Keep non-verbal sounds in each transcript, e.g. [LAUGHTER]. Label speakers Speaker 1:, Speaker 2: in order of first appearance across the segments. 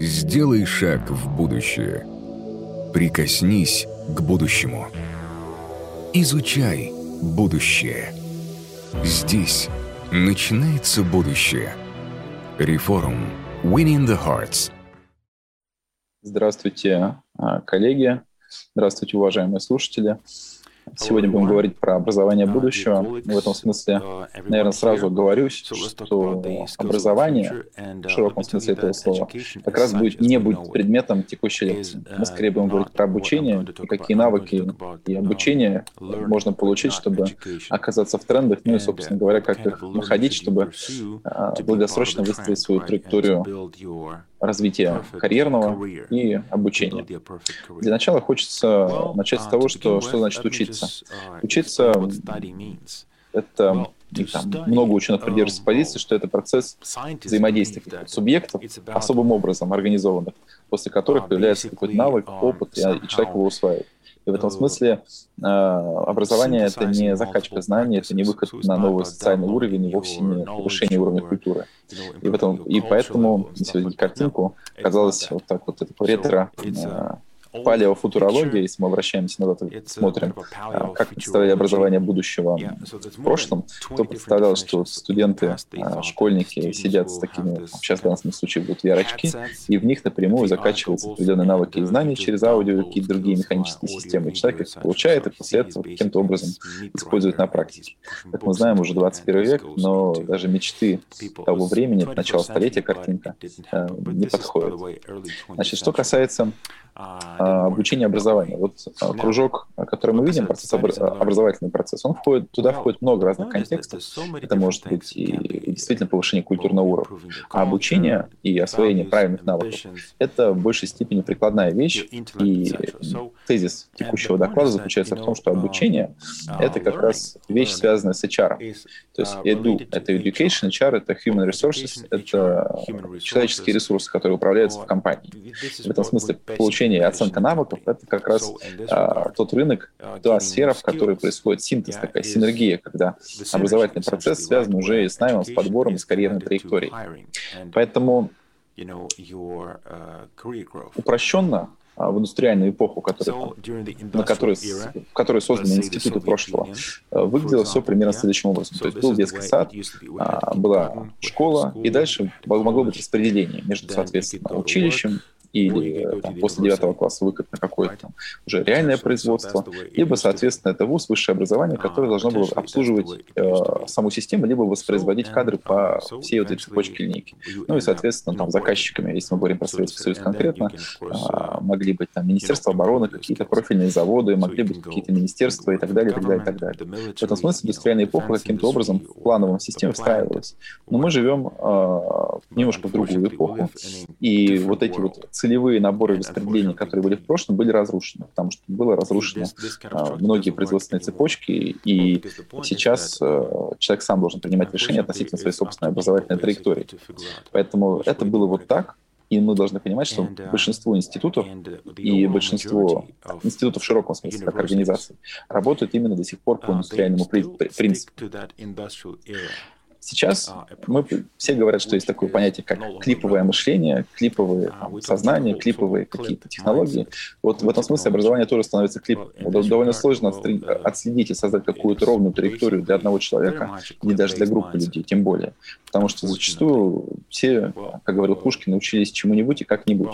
Speaker 1: Сделай шаг в будущее. Прикоснись к будущему. Изучай будущее. Здесь начинается будущее. Реформ. Winning the Hearts.
Speaker 2: Здравствуйте, а, коллеги. Здравствуйте, уважаемые слушатели. Сегодня будем говорить про образование будущего. В этом смысле, наверное, сразу говорюсь, что образование, в широком смысле этого слова, как раз будет, не будет предметом текущей лекции. Мы скорее будем говорить про обучение и какие навыки и обучение можно получить, чтобы оказаться в трендах, ну и, собственно говоря, как их находить, чтобы долгосрочно выстроить свою траекторию развития карьерного и обучения. Для начала хочется начать с того, что, что значит учиться. Учиться — это и там много ученых придерживается позиции, что это процесс взаимодействия субъектов особым образом организованных, после которых появляется какой-то навык, опыт, и человек его усваивает. И в этом смысле э, образование — это не закачка знаний, это не выход на новый социальный уровень, и вовсе не повышение уровня культуры. И, в этом, и поэтому, если видеть картинку, казалось вот так вот, это ретро э, палеофутурология, если мы обращаемся назад и смотрим, а, как представляли образование будущего в прошлом, то представлялось, что студенты, а, школьники сидят с такими, сейчас в данном случае будут VR-очки, и в них напрямую закачиваются определенные навыки и знания через аудио и какие-то другие механические системы. Человек их получает и после этого каким-то образом использует на практике. Как мы знаем, уже 21 век, но даже мечты того времени, начала столетия картинка, а, не подходят. Значит, что касается а, обучения и образования. Вот а, кружок, который мы видим, процесс образовательный процесс, он входит, туда входит много разных контекстов. Это может быть и действительно повышение культурного уровня. А обучение и освоение правильных навыков — это в большей степени прикладная вещь. И тезис текущего доклада заключается в том, что обучение — это как раз вещь, связанная с HR. То есть edu — это education, HR — это human resources, это человеческие ресурсы, которые управляются в компании. В этом смысле получение обучение и оценка навыков — это как раз а, тот рынок, та сфера, в которой происходит синтез, такая синергия, когда образовательный процесс связан уже и с наймом, с подбором с карьерной траекторией. Поэтому упрощенно а, в индустриальную эпоху, которая, на которой, в которой созданы институты прошлого, выглядело все примерно следующим образом. То есть был детский сад, а, была школа, и дальше могло быть распределение между, соответственно, училищем или там, после девятого класса выход на какое-то уже реальное производство, либо, соответственно, это вуз, высшее образование, которое должно было обслуживать э, саму систему, либо воспроизводить кадры по всей вот этой цепочке линейки. Ну и, соответственно, там заказчиками, если мы говорим про Советский Союз конкретно, э, могли быть там Министерство обороны, какие-то профильные заводы, могли быть какие-то министерства и так далее, и так далее, и так далее. В этом смысле индустриальная эпоха каким-то образом в плановом системе встраивалась. Но мы живем э, немножко в другую эпоху, и вот эти вот целевые наборы распределения, которые были в прошлом, были разрушены, потому что было разрушено а, многие производственные цепочки, и сейчас а, человек сам должен принимать решения относительно своей собственной образовательной траектории. Поэтому это было вот так, и мы должны понимать, что большинство институтов и большинство институтов в широком смысле, как организаций, работают именно до сих пор по индустриальному принципу. Сейчас а, мы все говорят, что есть такое понятие, как клиповое мышление, клиповые а, там, сознания, клиповые какие-то технологии. Вот в этом смысле образование тоже становится клиповым. Довольно сложно отследить и создать какую-то ровную траекторию для одного человека, или даже для группы людей, тем более. Потому что зачастую все, как говорил Пушкин, научились чему-нибудь и как-нибудь.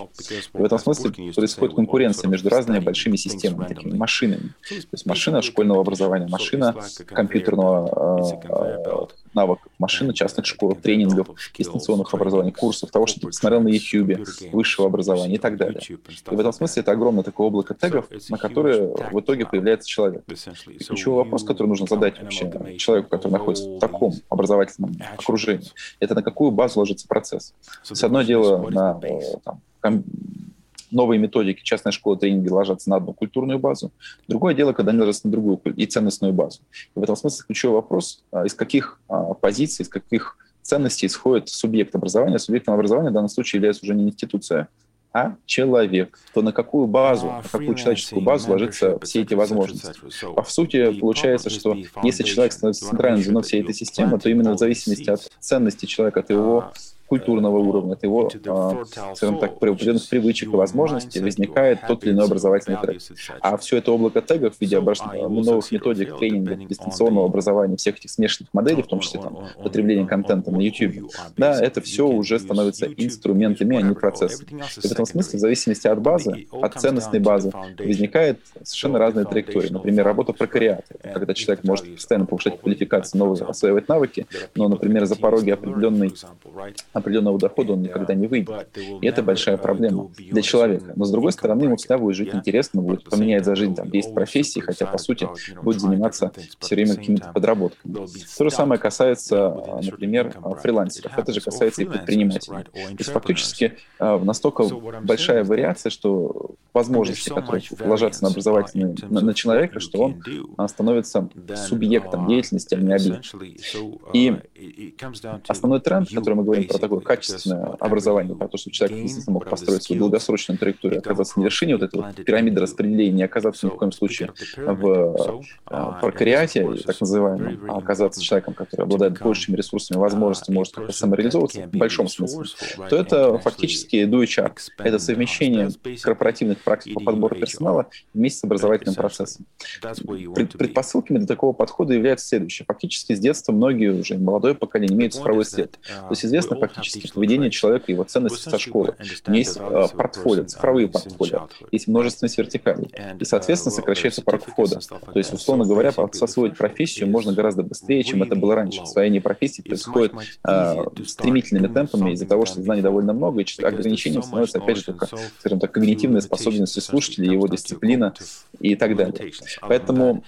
Speaker 2: И в этом смысле происходит конкуренция между разными большими системами, такими машинами. То есть машина школьного образования, машина компьютерного навыков, машина частных школ, тренингов, дистанционных образований, курсов, того, что ты посмотрел на YouTube, высшего образования и так далее. И в этом смысле это огромное такое облако тегов, на которые в итоге появляется человек. И ключевой вопрос, который нужно задать вообще человеку, который находится в таком образовательном окружении, это на какую базу ложится процесс. То есть одно дело на э, там, новые методики частной школы тренинги ложатся на одну культурную базу. Другое дело, когда они ложатся на другую и ценностную базу. И в этом смысле ключевой вопрос, а, из каких а, позиций, из каких ценностей исходит субъект образования. Субъектом образования в данном случае является уже не институция, а человек, то на какую базу, на какую человеческую базу ложатся все эти возможности. А в сути получается, что если человек становится центральным звеном всей этой системы, то именно в зависимости от ценности человека, от его культурного уровня, от его, а, скажем так, определенных привычек и возможностей возникает тот или иной образовательный трек. А все это облако тегов в виде новых методик тренинга, дистанционного образования, всех этих смешанных моделей, в том числе там, потребления контента на YouTube, да, это все уже становится инструментами, а не процессом. И в этом смысле, в зависимости от базы, от ценностной базы, возникает совершенно разные траектории. Например, работа прокариата, когда человек может постоянно повышать квалификацию, новые осваивать навыки, но, например, за пороги определенной, определенного дохода он никогда не выйдет. И это большая проблема для человека. Но, с другой стороны, ему всегда будет жить интересно, будет поменять за жизнь там 10 профессий, хотя, по сути, будет заниматься все время какими-то подработками. То же самое касается, например, фрилансеров. Это же касается и предпринимателей. То есть фактически а, настолько большая вариация, что возможности, которые ложатся на образовательный на, на человека, что он а, становится субъектом деятельности, а не объектом. И основной тренд, который мы говорим про такое качественное образование, про то, чтобы человек действительно мог построить свою долгосрочную траекторию, оказаться в вершине вот этой вот пирамиды распределения, не оказаться ни в коем случае в а, прокариате, так называемом, а оказаться человеком, который обладает большими ресурсами, возможностями, может как-то самореализовываться в большом смысле, то это фактически HR. Это совмещение корпоративных практик по подбору персонала вместе с образовательным процессом. Предпосылками для такого подхода является следующее. Фактически с детства многие уже, молодое поколение, имеют цифровой след. То есть известно фактически поведение человека, его ценности со школы. У него есть э, портфолио, цифровые портфолио, есть множественность вертикалей. И, соответственно, сокращается порог входа. То есть, условно говоря, освоить профессию можно гораздо быстрее, чем это было раньше. Освоение профессии происходит э, стремительными темпами из-за того, что знаний довольно много, и ограничением становится, опять же, только, скажем так, когнитивная способность слушателя, его дисциплина и так далее. Поэтому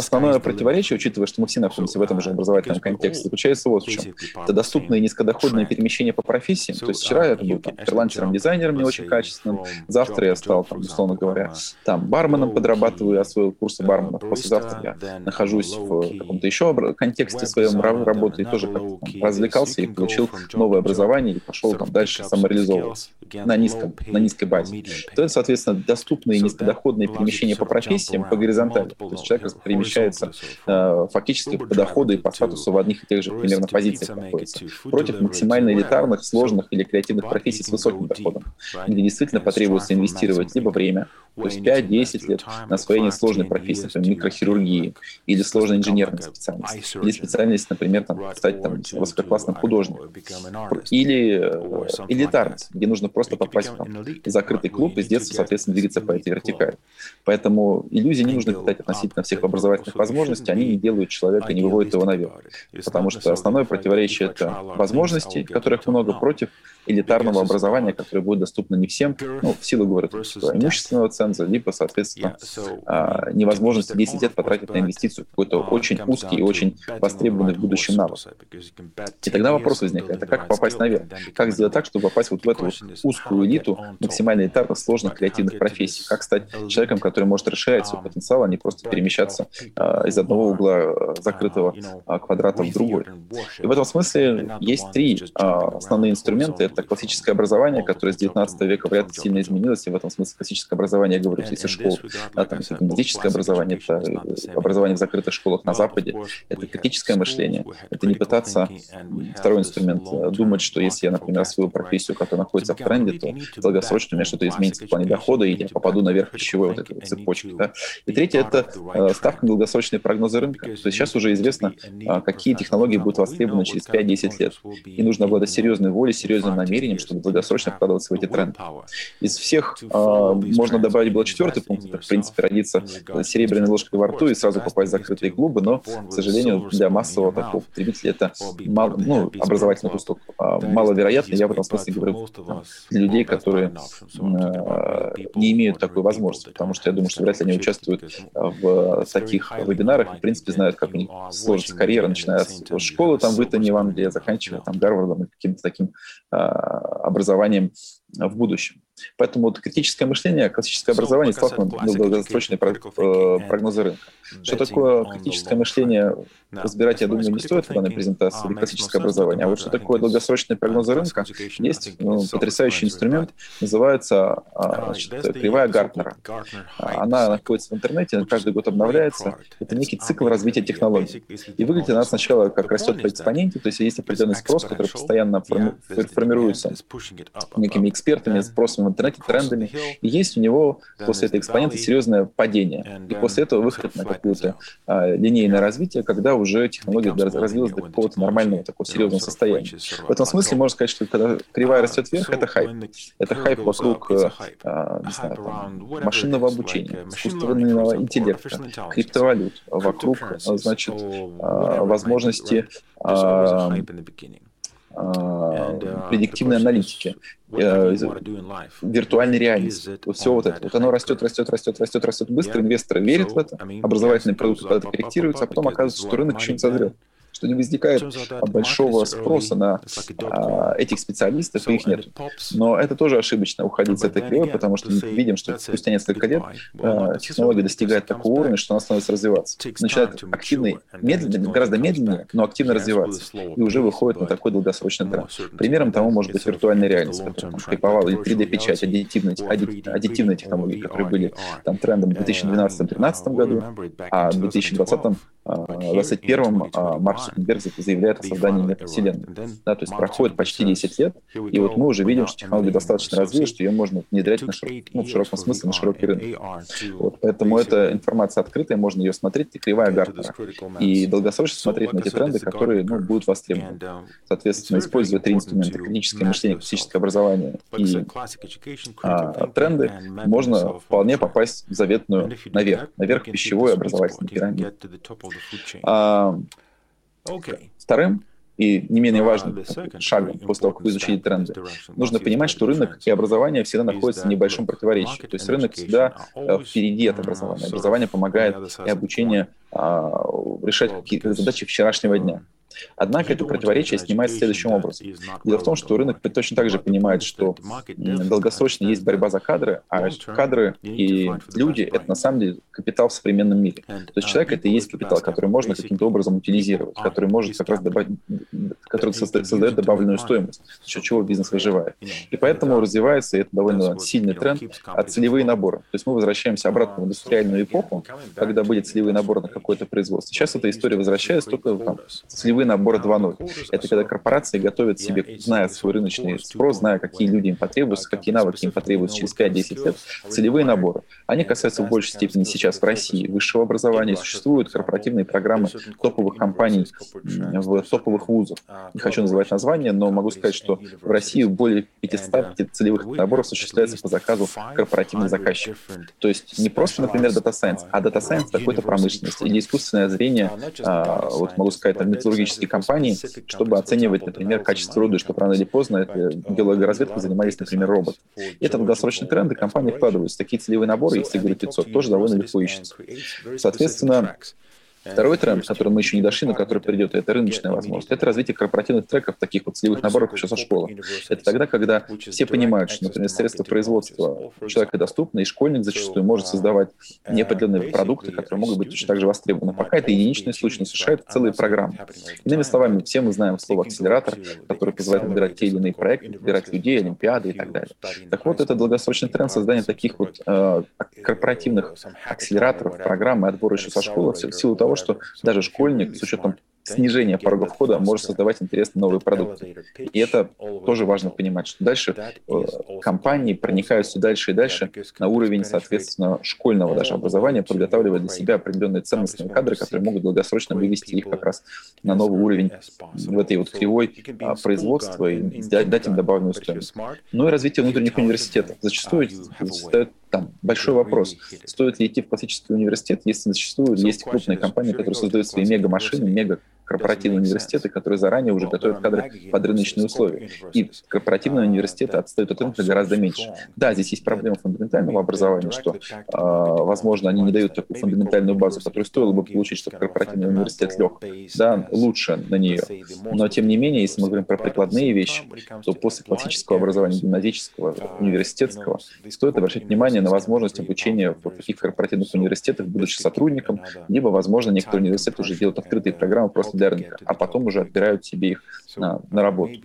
Speaker 2: Основное противоречие, учитывая, что мы все находимся в этом же образовательном контексте, заключается вот в чем. Это доступные низкодоходные перемещения по профессиям. То есть вчера я был там, фрилансером-дизайнером не очень качественным, завтра я стал, там, условно говоря, там барменом подрабатываю, освоил курсы барменов, послезавтра я нахожусь в каком-то еще контексте своем работы и тоже как-то развлекался и получил новое образование и пошел там дальше самореализовываться на, низком, на низкой базе. То есть, соответственно, доступные низкодоходные перемещения по профессиям по горизонтали. То есть человек перемещается э, фактически по доходу и по статусу в одних и тех же примерно позициях находится, против максимально элитарных, сложных или креативных профессий с высоким доходом, где действительно потребуется инвестировать либо время, то есть 5-10 лет на освоение сложной профессии, например, микрохирургии или сложной инженерной специальности, или специальность, например, там, стать там, высококлассным художником, или элитарность, где нужно просто попасть в закрытый клуб и с детства, соответственно, двигаться по этой вертикали. Поэтому иллюзии не нужно питать относительно всех образовательных возможностей, они не делают человека, не выводят его наверх. Потому что основное противоречие — это возможности, которых много, против элитарного образования, которое будет доступно не всем, ну, в силу, говорю, имущественного ценза, либо, соответственно, а, невозможности 10 лет потратить на инвестицию в какой-то очень узкий и очень востребованный в будущем навык. И тогда вопрос возникает, а как попасть наверх? Как сделать так, чтобы попасть вот в эту вот узкую элиту максимально элитарно сложных креативных профессий? Как стать человеком, который может расширять свой потенциал, а не просто перемещаться а, из одного угла закрытого квадрата в другой? И в этом смысле есть три основные инструмента. Это классическое образование, которое с 19 века вряд ли сильно изменилось, и в этом смысле классическое образование, я говорю, если школ, да, там, это медицинское образование, это э, образование в закрытых школах на Западе, это критическое мышление, это не пытаться, второй инструмент, э, думать, что если я, например, свою профессию, которая находится в тренде, то долгосрочно у меня что-то изменится в плане дохода, и я попаду наверх пищевой вот этой вот цепочки. Да. И третье — это э, ставка на долгосрочные прогнозы рынка. То есть сейчас уже известно, какие технологии будут востребованы через 5-10 лет. И нужно обладать серьезной волей, серьезным намерением, чтобы долгосрочно вкладываться в эти тренды. Из всех можно добавить было четвертый пункт, это, в принципе, родиться серебряной ложкой во рту и сразу попасть в закрытые клубы, но, к сожалению, для массового такого потребителя это мало, ну, образовательных услуг а, маловероятно. Я в этом смысле говорю людей, которые не имеют такой возможности, потому что я думаю, что вряд ли они участвуют в таких вебинарах, в принципе, знают, как у них сложится карьера, начиная с школы там в Итоне, в Англии, заканчивая там Гарвардом и каким-то таким а, образованием в будущем. Поэтому вот критическое мышление, классическое образование сталкивается на долгосрочные прогнозы рынка. Что такое критическое мышление, разбирать, я думаю, не стоит в данной презентации или классическое образование. А вот что такое долгосрочные прогнозы рынка, есть ну, потрясающий инструмент, называется а, значит, кривая Гартнера. Она находится в интернете, каждый год обновляется. Это некий цикл развития технологий. И выглядит она сначала как растет по экспоненте, то есть есть определенный спрос, который постоянно форми формируется некими экспертами, спросом интернете, трендами. И есть у него после этой экспонента серьезное падение. И после этого выход на какое-то а, линейное развитие, когда уже технология развилась до какого-то нормального, такого серьезного состояния. В этом смысле можно сказать, что когда кривая растет вверх, это хайп. Это хайп вокруг а, не знаю, там, машинного обучения, искусственного интеллекта, криптовалют, вокруг, значит, а, возможности предиктивной аналитики, э, виртуальной реальности. Вот все вот это. Вот оно растет, растет, растет, растет, растет быстро, инвесторы верят в это, образовательные продукты куда-то корректируются, а потом оказывается, что рынок еще не созрел что не возникает большого спроса на а, этих специалистов, и их нет. Но это тоже ошибочно, уходить с этой кривой, потому что мы видим, что спустя несколько лет а, технология достигает такого уровня, что она становится развиваться. Начинает активно, медленно, гораздо медленнее, но активно развиваться. И уже выходит на такой долгосрочный тренд. Примером тому может быть виртуальная реальность, которая там хайповала, или 3D-печать, аддитивные, аддитивные технологии, которые были там трендом в 2012-2013 году, а в 2020 2021 а, Марк Цукерберг заявляет о создании метавселенной. Да, то есть проходит почти 10 лет, и вот мы уже видим, что технология достаточно развилась, что ее можно внедрять на широк, ну, в широком смысле на широкий рынок. Вот, поэтому эта информация открытая, можно ее смотреть, и кривая Гартнера. И долгосрочно смотреть на эти тренды, которые ну, будут востребованы. Соответственно, используя три инструмента, клиническое мышление, классическое образование и а, тренды, можно вполне попасть в заветную наверх, наверх пищевой образовательной пирамиды. А, вторым и не менее важным шагом после того, как вы изучили тренды, нужно понимать, что рынок и образование всегда находятся в небольшом противоречии. То есть рынок всегда э, впереди от образования. Образование помогает и обучение а, решать какие-то задачи вчерашнего дня. Однако это противоречие снимается следующим образом. Дело в том, что рынок точно так же понимает, что долгосрочно есть борьба за кадры, а кадры и люди — это на самом деле капитал в современном мире. То есть человек — это и есть капитал, который можно каким-то образом утилизировать, который может как раз добавить, который создает, создает добавленную стоимость, за счет чего бизнес выживает. И поэтому развивается, и это довольно сильный тренд, а целевые наборы. То есть мы возвращаемся обратно в индустриальную эпоху, когда были целевые наборы на какое-то производство. Сейчас эта история возвращается только там, целевые целевые наборы 2.0. Это когда корпорации готовят себе, зная свой рыночный спрос, зная, какие люди им потребуются, какие навыки им потребуются через 5-10 лет, целевые наборы. Они касаются в большей степени сейчас в России высшего образования. Существуют корпоративные программы топовых компаний в топовых вузах. Не хочу называть названия, но могу сказать, что в России более 500 целевых наборов осуществляется по заказу корпоративных заказчиков. То есть не просто, например, Data Science, а Data Science какой-то промышленности или искусственное зрение, а, вот могу сказать, там, металлургические технологические компании, чтобы оценивать, например, качество руды, что рано или поздно это геологоразведкой занимались, например, роботы. И это долгосрочный тренд, и компании вкладываются. Такие целевые наборы, если говорить 500, тоже довольно легко ищутся. Соответственно, Второй тренд, к которому мы еще не дошли, но который придет, это рыночная возможность. Это развитие корпоративных треков, таких вот целевых наборов еще со школы. Это тогда, когда все понимают, что, например, средства производства человека доступны, и школьник зачастую может создавать неопределенные продукты, которые могут быть точно так же востребованы. Пока это единичный случай, но совершают целые программы. Иными словами, все мы знаем слово акселератор, который позволяет выбирать те или иные проекты, выбирать людей, олимпиады и так далее. Так вот, это долгосрочный тренд создания таких вот э, корпоративных акселераторов, программ и отбора еще со школы в силу того, того, что даже школьник с учетом снижения порога входа может создавать интересные новые продукты. И это тоже важно понимать, что дальше э, компании проникают все дальше и дальше на уровень, соответственно, школьного даже образования, подготавливая для себя определенные ценностные кадры, которые могут долгосрочно вывести их как раз на новый уровень в этой вот кривой а, производства и дать им добавленную стоимость. Ну и развитие внутренних университетов. Зачастую задают там большой вопрос, стоит ли идти в классический университет, если зачастую есть крупные компании, которые создают свои мега-машины, мега корпоративные университеты, которые заранее уже готовят кадры под рыночные условия. И корпоративные университеты отстают от рынка гораздо меньше. Да, здесь есть проблема фундаментального образования, что, возможно, они не дают такую фундаментальную базу, которую стоило бы получить, чтобы корпоративный университет лег, да, лучше на нее. Но, тем не менее, если мы говорим про прикладные вещи, то после классического образования, гимназического, университетского, стоит обращать внимание на возможность обучения в таких корпоративных университетах, будучи сотрудником, либо, возможно, некоторые университеты уже делают открытые программы просто рынка, а потом уже отбирают себе их на, на работу.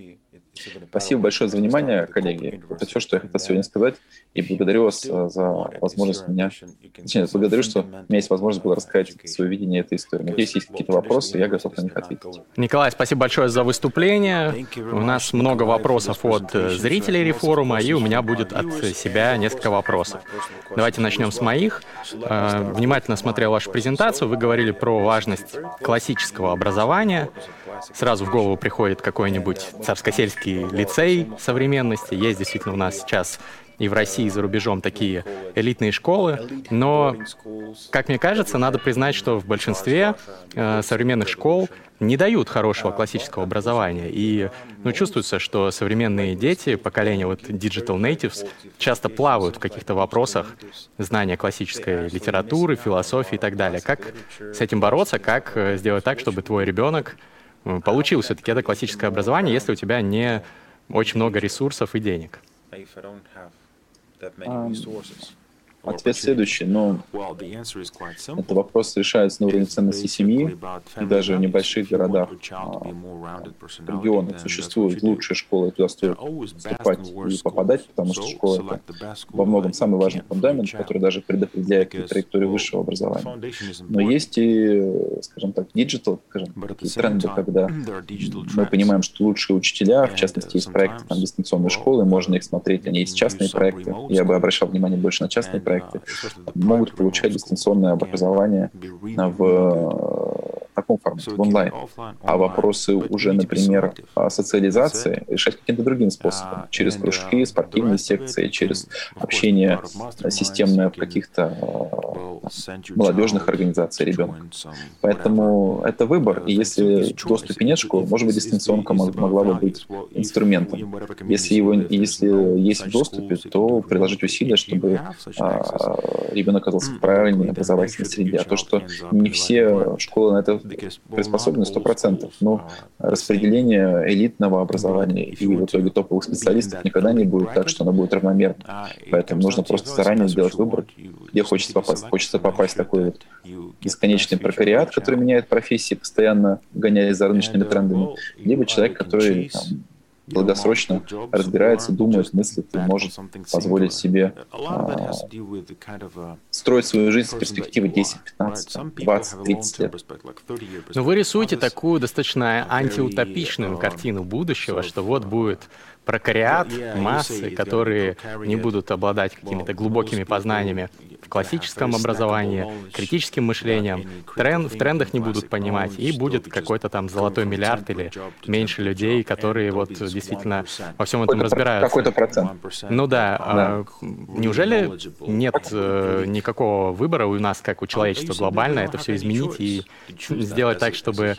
Speaker 2: Спасибо большое за внимание, коллеги. Это все, что я хотел сегодня сказать. И благодарю вас за возможность меня... Точнее, благодарю, что у меня есть возможность было рассказать свое видение этой истории. Надеюсь, есть какие-то вопросы, я готов на них ответить.
Speaker 3: Николай, спасибо большое за выступление. У нас много вопросов от э, зрителей рефорума, и у меня будет от себя несколько вопросов. Давайте начнем с моих. Э, внимательно смотрел вашу презентацию. Вы говорили про важность классического образования. Сразу в голову приходит какой-нибудь царскосельский лицей современности. Есть действительно у нас сейчас и в России, и за рубежом такие элитные школы, но, как мне кажется, надо признать, что в большинстве э, современных школ не дают хорошего классического образования. И ну, чувствуется, что современные дети, поколение вот digital natives, часто плавают в каких-то вопросах знания классической литературы, философии и так далее. Как с этим бороться, как э, сделать так, чтобы твой ребенок получил все-таки это классическое образование, если у тебя не очень много ресурсов и денег.
Speaker 2: Ответ следующий, но этот вопрос решается на уровне ценностей семьи, и даже в небольших городах, а, регионах существуют лучшие школы, туда стоит поступать и попадать, потому что школа — это во многом самый важный фундамент, который даже предопределяет траекторию высшего образования. Но есть и, скажем так, digital, скажем, такие тренды, когда [CLEARS THROAT] мы понимаем, что лучшие учителя, в частности, есть проекты там, дистанционной школы, можно их смотреть, они есть частные проекты. Я бы обращал внимание больше на частные проекты, проекты могут получать дистанционное образование в таком формате, в онлайн. А вопросы уже, например, социализации решать каким-то другим способом, через кружки, спортивные секции, через общение системное в каких-то молодежных организаций ребенка. Поэтому это выбор, и если в доступе нет школы, может быть, дистанционка могла бы быть инструментом. Если, его, если есть в доступе, то приложить усилия, чтобы а, ребенок оказался в правильной образовательной среде. А то, что не все школы на это приспособлены 100%, но распределение элитного образования и в итоге топовых специалистов никогда не будет так, что оно будет равномерно. Поэтому нужно просто заранее сделать выбор, где хочется попасть. Хочется попасть в такой вот бесконечный прокариат, который меняет профессии, постоянно гоняясь за рыночными трендами, либо человек, который там, долгосрочно разбирается, думает, мыслит и может позволить себе а, строить свою жизнь с перспективы 10, 15, 20, 30 лет.
Speaker 3: Но вы рисуете такую достаточно антиутопичную картину будущего, что вот будет прокариат, массы, которые не будут обладать какими-то глубокими познаниями классическом образовании, критическим мышлением, тренд, в трендах не будут понимать, и будет какой-то там золотой миллиард или меньше людей, которые вот действительно во всем этом разбираются.
Speaker 2: Какой-то процент.
Speaker 3: Ну да. да. А, неужели нет э, никакого выбора у нас, как у человечества глобально, это все изменить и сделать так, чтобы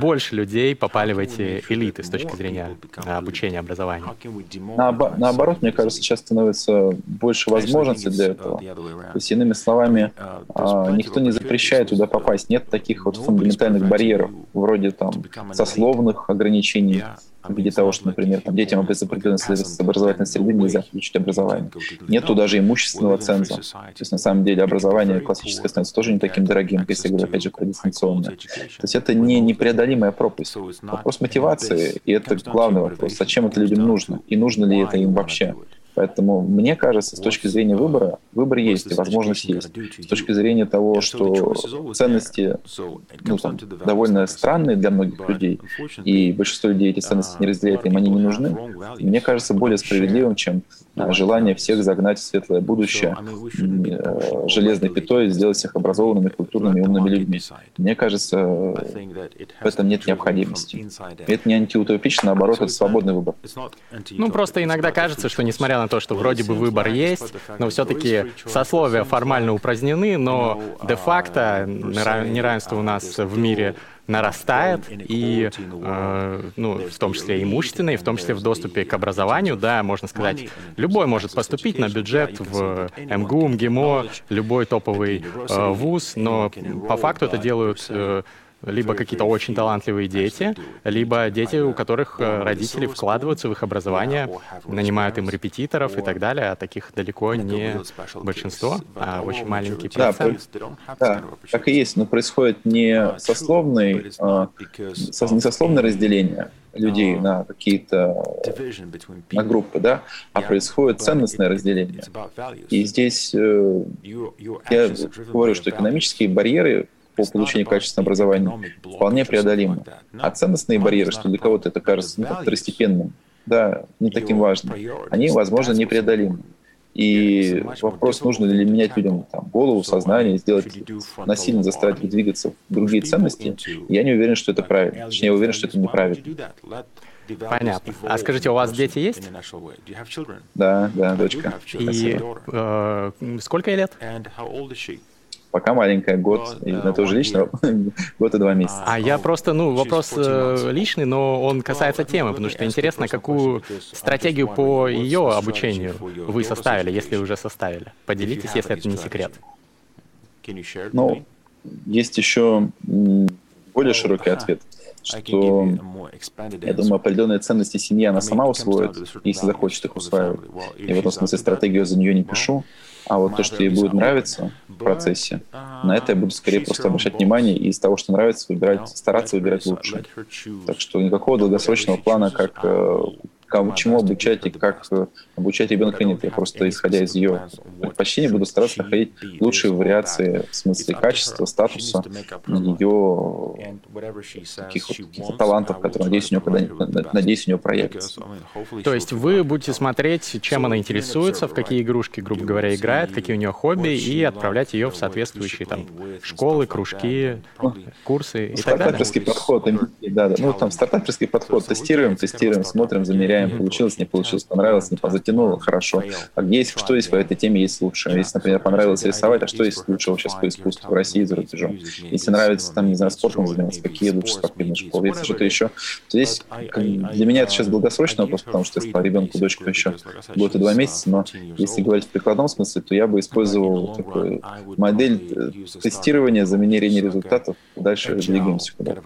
Speaker 3: больше людей попали в эти элиты с точки зрения обучения, образования?
Speaker 2: Наобо- наоборот, мне кажется, сейчас становится больше возможностей для этого. То есть, иными словами, а, никто не запрещает туда попасть. Нет таких вот фундаментальных барьеров, вроде там сословных ограничений, в виде того, что, например, там, детям без определенной образовательной среды нельзя включить образование. Нету даже имущественного ценза. То есть, на самом деле, образование классическое становится тоже не таким дорогим, если говорить, опять же, про дистанционное. То есть это не непреодолимая пропасть. Вопрос мотивации, и это главный вопрос. Зачем это людям нужно? И нужно ли это им вообще? Поэтому мне кажется, с точки зрения выбора, выбор есть и возможность есть. С точки зрения того, что ценности ну, там, довольно странные для многих людей, и большинство людей эти ценности не разделяет, им они не нужны, мне кажется более справедливым, чем желание всех загнать в светлое будущее э, железной пятой, сделать всех образованными, культурными, умными людьми. Мне кажется, в этом нет необходимости. Это не антиутопично, наоборот, это свободный выбор.
Speaker 3: Ну, просто иногда кажется, что несмотря на то, что вроде бы выбор есть, но все-таки сословия формально упразднены, но де-факто неравенство у нас в мире нарастает, и, э, ну, в том числе имущественной, в том числе в доступе к образованию, да, можно сказать, любой может поступить на бюджет в МГУ, МГИМО, любой топовый э, вуз, но по факту это делают э, либо какие-то очень талантливые дети, либо дети, у которых э, родители вкладываются в их образование, нанимают им репетиторов и так далее, а таких далеко не большинство, а очень маленький процент.
Speaker 2: Да, да так и есть, но происходит не сословный, а, не сословное разделение людей на какие-то на группы, да, а происходит ценностное разделение. И здесь э, я говорю, что экономические барьеры по получению качественного образования вполне преодолимы. А ценностные барьеры, что для кого-то это кажется ну, второстепенным, да, не таким важным, они, возможно, непреодолимы. И вопрос, нужно ли менять людям там, голову, сознание, сделать, насильно заставить их двигаться в другие ценности, я не уверен, что это правильно. Точнее, я уверен, что это неправильно.
Speaker 3: Понятно. А скажите, у вас дети есть?
Speaker 2: Да, да, дочка.
Speaker 3: И э, сколько ей лет?
Speaker 2: Пока маленькая, год, и это уже лично, [LAUGHS] год и два месяца.
Speaker 3: А я просто, ну, вопрос э, личный, но он касается темы, потому что интересно, какую стратегию по ее обучению вы составили, если уже составили. Поделитесь, если это не секрет.
Speaker 2: Ну, есть еще более широкий ответ что, я думаю, определенные ценности семьи она сама усвоит, если захочет их усваивать. И в этом смысле стратегию за нее не пишу. А вот то, что ей будет нравиться в процессе, на это я буду скорее просто обращать внимание и из того, что нравится, выбирать, стараться выбирать лучше. Так что никакого долгосрочного плана, как э, чему обучать и как э, обучать ребенка нет. Я просто, исходя из ее предпочтений, буду стараться находить лучшие вариации в смысле качества, статуса, ее таких вот каких-то талантов, которые, надеюсь, у нее, когда, надеюсь, у нее проявятся.
Speaker 3: То есть вы будете смотреть, чем она интересуется, в какие игрушки, грубо говоря, играет, какие у нее хобби, и отправлять ее в соответствующие там школы, кружки, курсы и так далее.
Speaker 2: Стартаперский подход, да, да. Ну, там стартаперский подход. Тестируем, тестируем, смотрим, замеряем, проверяем, получилось, не получилось, понравилось, не затянуло, хорошо. А есть, что есть по этой теме, есть лучше. Если, например, понравилось рисовать, а что есть лучшего сейчас по искусству в России за рубежом? Если нравится, там, не знаю, спортом заниматься, какие лучше спортивные школы, если что-то еще. То здесь для меня это сейчас долгосрочный вопрос, потому что я сказал ребенку, дочку еще год и два месяца, но если говорить в прикладном смысле, то я бы использовал такую модель э, тестирования, замерения результатов, дальше двигаемся куда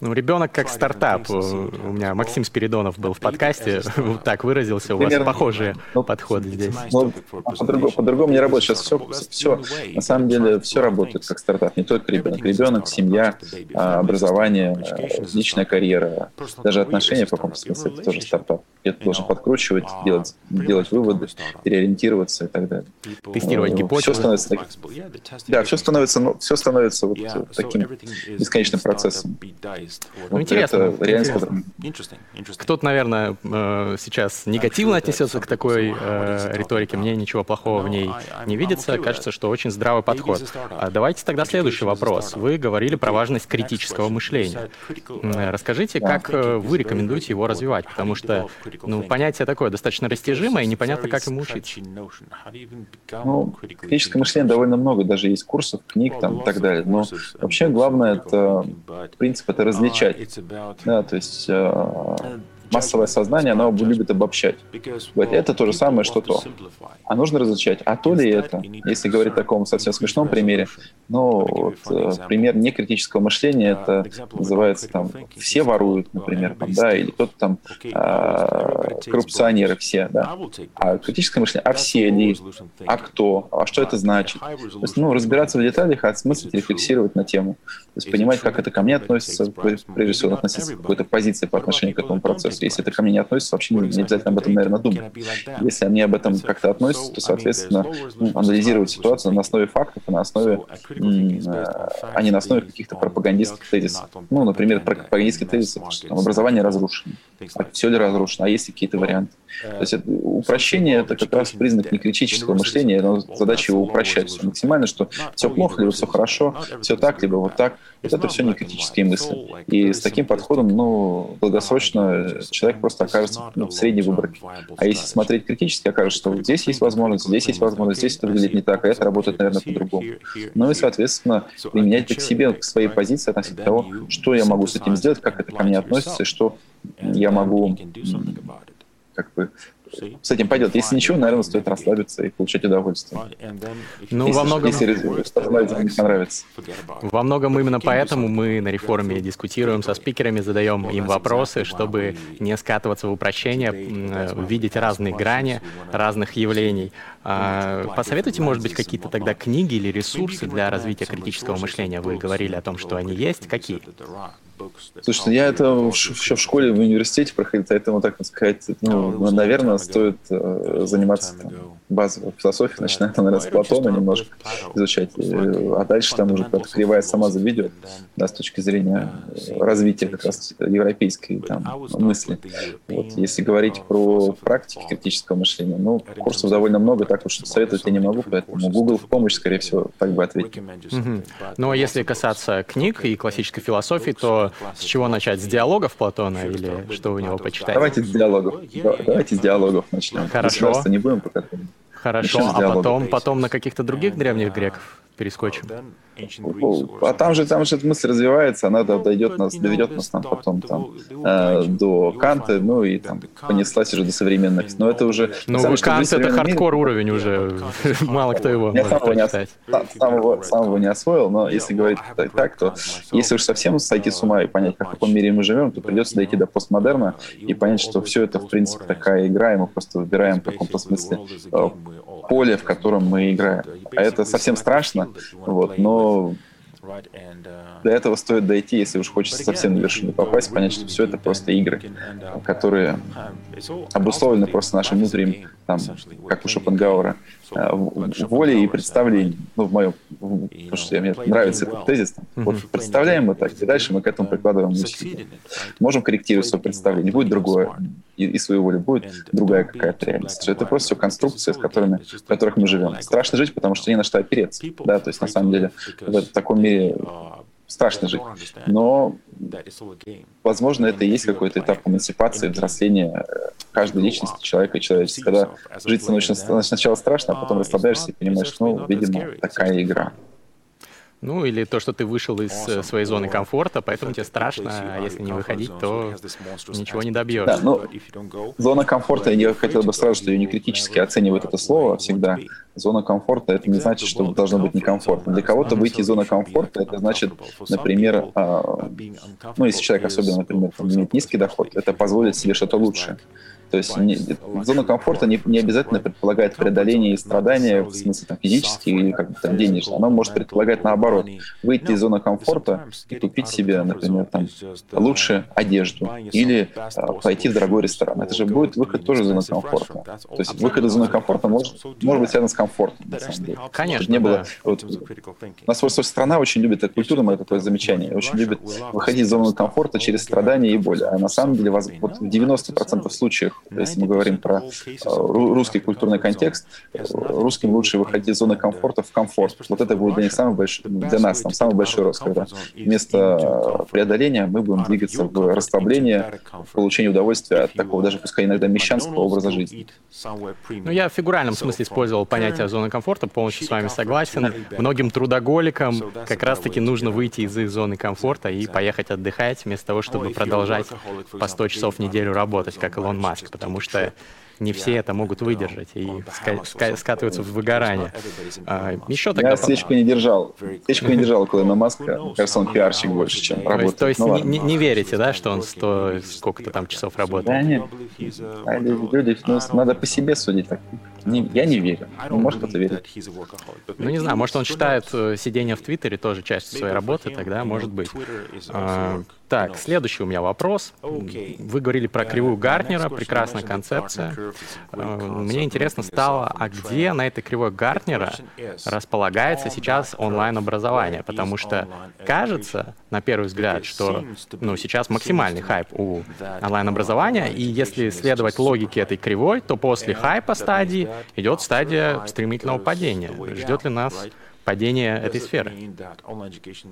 Speaker 3: Ну, ребенок как стартап. У меня Максим Спиридонов был в подкасте, подкасте [LAUGHS] так выразился, у вас похожие ну, подходы здесь.
Speaker 2: По-другому, не работает. Сейчас все, все, на самом деле, все работает как стартап. Не только ребенок. Ребенок, семья, а, образование, личная карьера, даже отношения в каком-то смысле, это тоже стартап. Это должен подкручивать, делать, делать выводы, переориентироваться и так далее.
Speaker 3: Тестировать ну, гипотезы. Все становится
Speaker 2: да, все становится, ну, все становится вот таким бесконечным процессом.
Speaker 3: Ну, вот интересно. Это реальность, Кто-то, наверное, э, сейчас негативно отнесется к такой э, риторике, мне ничего плохого в ней не видится, кажется, что очень здравый подход. А давайте тогда следующий вопрос. Вы говорили про важность критического мышления. Расскажите, как э, вы рекомендуете его развивать, потому что ну, понятие такое достаточно растяжимое, и непонятно, как ему учиться.
Speaker 2: Ну, критическое мышление довольно много, даже есть курсов, книг там и так далее. Но вообще главное это, принцип это различать. Да, то есть э, массовое сознание, оно любит обобщать. Говорит, это то же самое, что то. А нужно различать, а то ли это. Если говорить о таком совсем смешном примере, ну, вот, э, пример некритического мышления, это называется там «все воруют», например, там, да, или кто-то там а, коррупционеры все, да. А критическое мышление, а все ли, а кто, а что это значит. То есть, ну, разбираться в деталях, а осмыслить, рефлексировать на тему. То есть понимать, как это ко мне относится, прежде всего относиться к какой-то позиции по отношению к этому процессу. Если это ко мне не относится, вообще не, обязательно об этом, наверное, думать. Если они об этом как-то относятся, то, соответственно, ну, анализировать ситуацию на основе фактов, на основе, а не на основе каких-то пропагандистских тезисов. Ну, например, пропагандистские тезисы, что образование разрушено. А все ли разрушено? А есть ли какие-то варианты? То есть это, упрощение — это как раз признак не критического мышления, но задача его упрощать. все максимально, что все плохо, либо все хорошо, все так, либо вот так. Вот это все не критические мысли. И с таким подходом, ну, долгосрочно человек просто окажется ну, в средней выборке. А если смотреть критически, окажется, что вот здесь есть возможность, здесь есть возможность, здесь это выглядит не так, а это работает, наверное, по-другому. Ну и, соответственно, применять к себе, к своей позиции относительно того, что я могу с этим сделать, как это ко мне относится, и что я могу как бы с этим пойдет. Если ничего, наверное, стоит расслабиться и получать удовольствие.
Speaker 3: Ну,
Speaker 2: если,
Speaker 3: во многом...
Speaker 2: Если результат не понравится.
Speaker 3: Во многом именно поэтому мы на реформе дискутируем со спикерами, задаем им вопросы, чтобы не скатываться в упрощение, видеть разные грани разных явлений. А, посоветуйте, может быть, какие-то тогда книги или ресурсы для развития критического мышления. Вы говорили о том, что они есть. Какие?
Speaker 2: Слушайте, я это еще в школе, в университете проходил, поэтому, так сказать, ну, наверное, стоит э, заниматься там, базовой философией, начиная, наверное, с Платона немножко изучать, э, а дальше там уже как кривая сама заведет, да, с точки зрения развития как раз европейской там, мысли. Вот, если говорить про практики критического мышления, ну, курсов довольно много, так уж советовать я не могу, поэтому Google в помощь, скорее всего, так бы ответил.
Speaker 3: Угу. Ну, а если касаться книг и классической философии, то с чего начать? С диалогов Платона или что у него почитать?
Speaker 2: Давайте с диалогов. Давайте с диалогов начнем.
Speaker 3: Хорошо.
Speaker 2: не будем пока.
Speaker 3: Хорошо, а потом, потом на каких-то других древних греков перескочим.
Speaker 2: А там же, там же эта мысль развивается, она дойдет нас, доведет нас там потом там, э, до Канта, ну и там понеслась уже до современных. Но это уже...
Speaker 3: Ну, Кант — это хардкор уровень уже, [LAUGHS] мало кто его
Speaker 2: Я может прочитать. Не, самого, самого не освоил, но если говорить так, то если уж совсем сойти с ума и понять, как в каком мире мы живем, то придется дойти до постмодерна и понять, что все это, в принципе, такая игра, и мы просто выбираем в каком-то смысле поле, в котором мы играем. А это совсем страшно, вот, но до этого стоит дойти, если уж хочется совсем на вершину попасть, понять, что все это просто игры, которые обусловлены просто нашим внутренним, там, как у Шопенгауэра, э, волей и представлений, ну, в моем, потому что мне нравится этот тезис, там, вот представляем мы так, и дальше мы к этому прикладываем усилия. Можем корректировать свое представление, будет другое, и, и свою волю, будет другая какая-то реальность. Это просто все конструкции, с которыми, в которых мы живем. Страшно жить, потому что не на что опереться, да, то есть на самом деле в таком мире страшно жить. Но, возможно, это и есть какой-то этап эмансипации, взросления э, каждой личности человека и человечества. Когда жить становится сначала страшно, а потом расслабляешься и понимаешь, ну, видимо, такая игра.
Speaker 3: Ну, или то, что ты вышел из э, своей зоны комфорта, поэтому тебе страшно, а если не выходить, то ничего не добьешься.
Speaker 2: Да, ну, зона комфорта, я хотел бы сразу, что ее не критически оценивают это слово всегда. Зона комфорта — это не значит, что должно быть некомфортно. Для кого-то выйти из зоны комфорта — это значит, например, а, ну, если человек особенно, например, имеет низкий доход, это позволит себе что-то лучшее. То есть не, зона комфорта не, не обязательно предполагает преодоление и страдания, в смысле там, физические или как бы там денежные. Оно может предполагать наоборот. Выйти из зоны комфорта и купить себе, например, там, лучше одежду или а, пойти в дорогой ресторан. Это же будет выход тоже из зоны комфорта. То есть выход из зоны комфорта может, может быть связан с комфортом, на самом деле.
Speaker 3: Конечно,
Speaker 2: не было, да. вот, у нас просто страна очень любит, это культура, мое такое замечание, очень любит выходить из зоны комфорта через страдания и боль. А на самом деле вот в 90% случаев если мы говорим про э, русский культурный контекст, русским лучше выходить из зоны комфорта в комфорт. Вот это будет для них самый большой, для нас там, самый большой рост, когда вместо преодоления мы будем двигаться в расслабление, в получение удовольствия от такого, даже пускай иногда мещанского образа жизни.
Speaker 3: Ну, я в фигуральном смысле использовал понятие зоны комфорта, полностью с вами согласен. Многим трудоголикам как раз-таки нужно выйти из их зоны комфорта и поехать отдыхать, вместо того, чтобы продолжать по 100 часов в неделю работать, как Илон Маск потому что не все это могут выдержать и ска- ска- скатываются в выгорание. А, еще тогда...
Speaker 2: Я свечку не держал. Свечку не держал около Илона Маска. Кажется, он пиарщик больше, чем работает.
Speaker 3: То есть, то есть ну, не, не верите, да, что он сто сколько-то там часов работает? Да
Speaker 2: нет. А люди, ну, надо по себе судить так. Не, я не верю. Ну, может, кто-то верит.
Speaker 3: Ну, не знаю, может, он считает э, сидение в Твиттере тоже частью своей работы, тогда может быть. А, так, следующий у меня вопрос. Вы говорили про кривую Гартнера, прекрасная концепция. Мне интересно стало, а где на этой кривой Гартнера располагается сейчас онлайн-образование? Потому что кажется, на первый взгляд, что ну, сейчас максимальный хайп у онлайн-образования, и если следовать логике этой кривой, то после хайпа стадии идет стадия стремительного падения. Ждет ли нас падение этой сферы.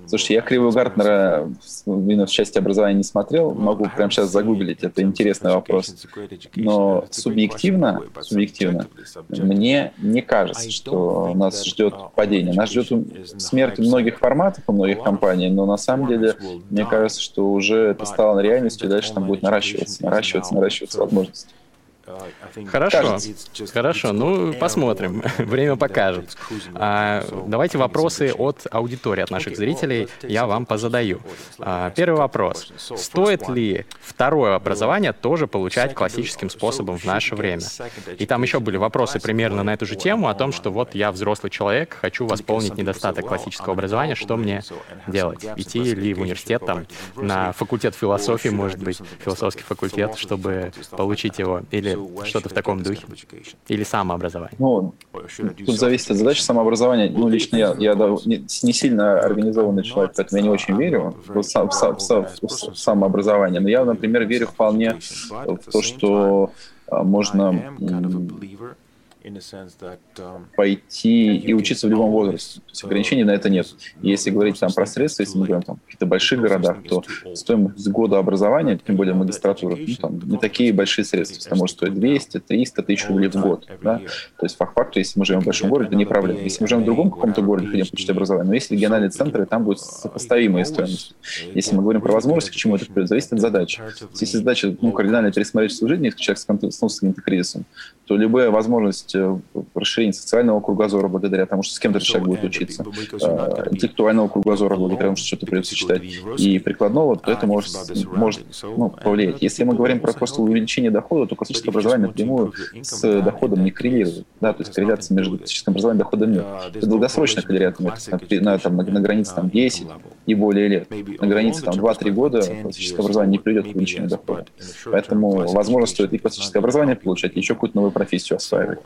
Speaker 2: Слушайте, я кривую Гартнера именно в части образования не смотрел, могу прямо сейчас загуглить, это интересный вопрос. Но субъективно, субъективно, мне не кажется, что нас ждет падение. Нас ждет смерть многих форматов у многих компаний, но на самом деле, мне кажется, что уже это стало реальностью, и дальше там будет наращиваться, наращиваться, наращиваться возможности.
Speaker 3: Хорошо, хорошо. Ну, посмотрим. [LAUGHS] Время покажет. А, давайте вопросы от аудитории, от наших зрителей. Я вам позадаю. А, первый вопрос. Стоит ли второе образование тоже получать классическим способом в наше время? И там еще были вопросы примерно на эту же тему, о том, что вот я взрослый человек, хочу восполнить недостаток классического образования, что мне делать? Идти ли в университет, там, на факультет философии, может быть, философский факультет, чтобы получить его? Или что-то в таком духе? Или самообразование?
Speaker 2: Ну, тут зависит от задачи самообразования. Ну, лично я, я не, не сильно организованный человек, поэтому я не очень верю в, сам, в, в, в самообразование. Но я, например, верю вполне в то, что а, можно пойти и учиться в любом возрасте. То есть ограничений на это нет. если говорить там про средства, если мы говорим там, в каких-то больших городах, то стоимость года образования, тем более магистратура, ну, там, не такие большие средства. Это может стоить 200, 300 тысяч рублей в год. Да? То есть, по факту, если мы живем в большом городе, это не проблема. Если мы живем в другом каком-то городе, хотим получить образование, но есть региональные центры, там будет сопоставимая стоимость. Если мы говорим про возможности, к чему это придет, зависит от задачи. Если задача ну, кардинально пересмотреть свою жизнь, если человек столкнулся с каким-то кризисом, то любая возможность э, расширения социального кругозора благодаря тому, что с кем-то человек будет учиться, э, интеллектуального кругозора благодаря тому, что что-то придется читать, и прикладного, то это может, может ну, повлиять. Если мы говорим про просто увеличение дохода, то классическое образование напрямую с доходом не коррелирует. Да, то есть корреляция между классическим образованием и доходом нет. Это долгосрочная корреляция на, на, там, на, на границе там, 10 и более лет. На границе там, 2-3 года классическое образование не приведет к увеличению дохода. Поэтому, возможно, стоит и классическое образование получать, и еще какую-то новую профессию осваивать.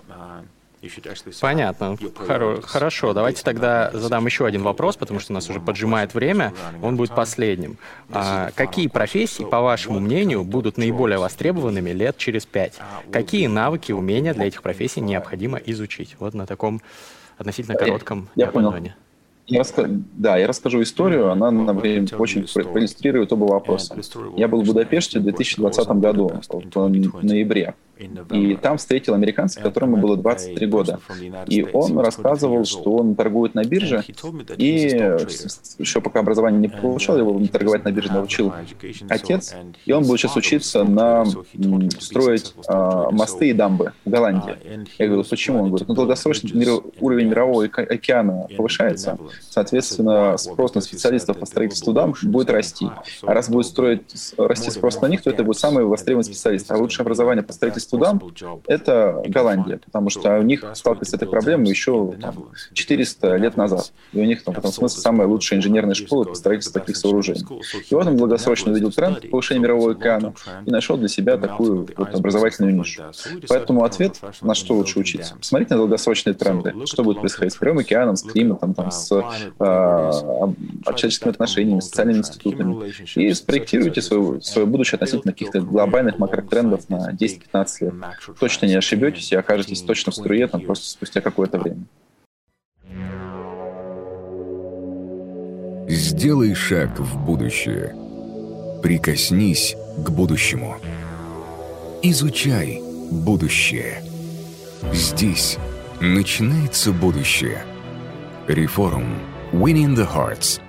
Speaker 3: Понятно. Хоро- хорошо, давайте тогда задам еще один вопрос, потому что у нас уже поджимает время. Он будет последним. А какие профессии, по вашему мнению, будут наиболее востребованными лет через пять? Какие навыки, умения для этих профессий необходимо изучить? Вот на таком относительно коротком
Speaker 2: я, я понял. Я раска... Да, я расскажу историю, она на время очень проиллюстрирует оба вопроса. Я был в Будапеште в 2020 году, в ноябре. И там встретил американца, которому было 23 года. И он рассказывал, что он торгует на бирже, и еще пока образование не получал, его торговать на бирже научил отец, и он будет сейчас учиться на строить а, мосты и дамбы в Голландии. Я говорю, почему? Он говорит, ну, долгосрочно мир, уровень мирового океана повышается, соответственно, спрос на специалистов по строительству дамб будет расти. А раз будет строить, расти спрос на них, то это будет самый востребованный специалист. А лучшее образование по строительству Судан — это Голландия, потому что у них сталкивались с этой проблемой еще там, 400 лет назад. И у них там, в этом смысле самая лучшая инженерная школа по строительству таких сооружений. И вот он долгосрочно увидел тренд повышения мирового океана и нашел для себя такую вот образовательную нишу. Поэтому ответ, на что лучше учиться. Посмотрите на долгосрочные тренды, что будет происходить с Мировым океаном, с климатом, там, с э, человеческими отношениями, социальными институтами. И спроектируйте свое, свое будущее относительно каких-то глобальных макротрендов на 10-15 если точно не ошибетесь и окажетесь точно в струе там просто спустя какое-то время.
Speaker 1: Сделай шаг в будущее. Прикоснись к будущему. Изучай будущее. Здесь начинается будущее. Reform Winning the Hearts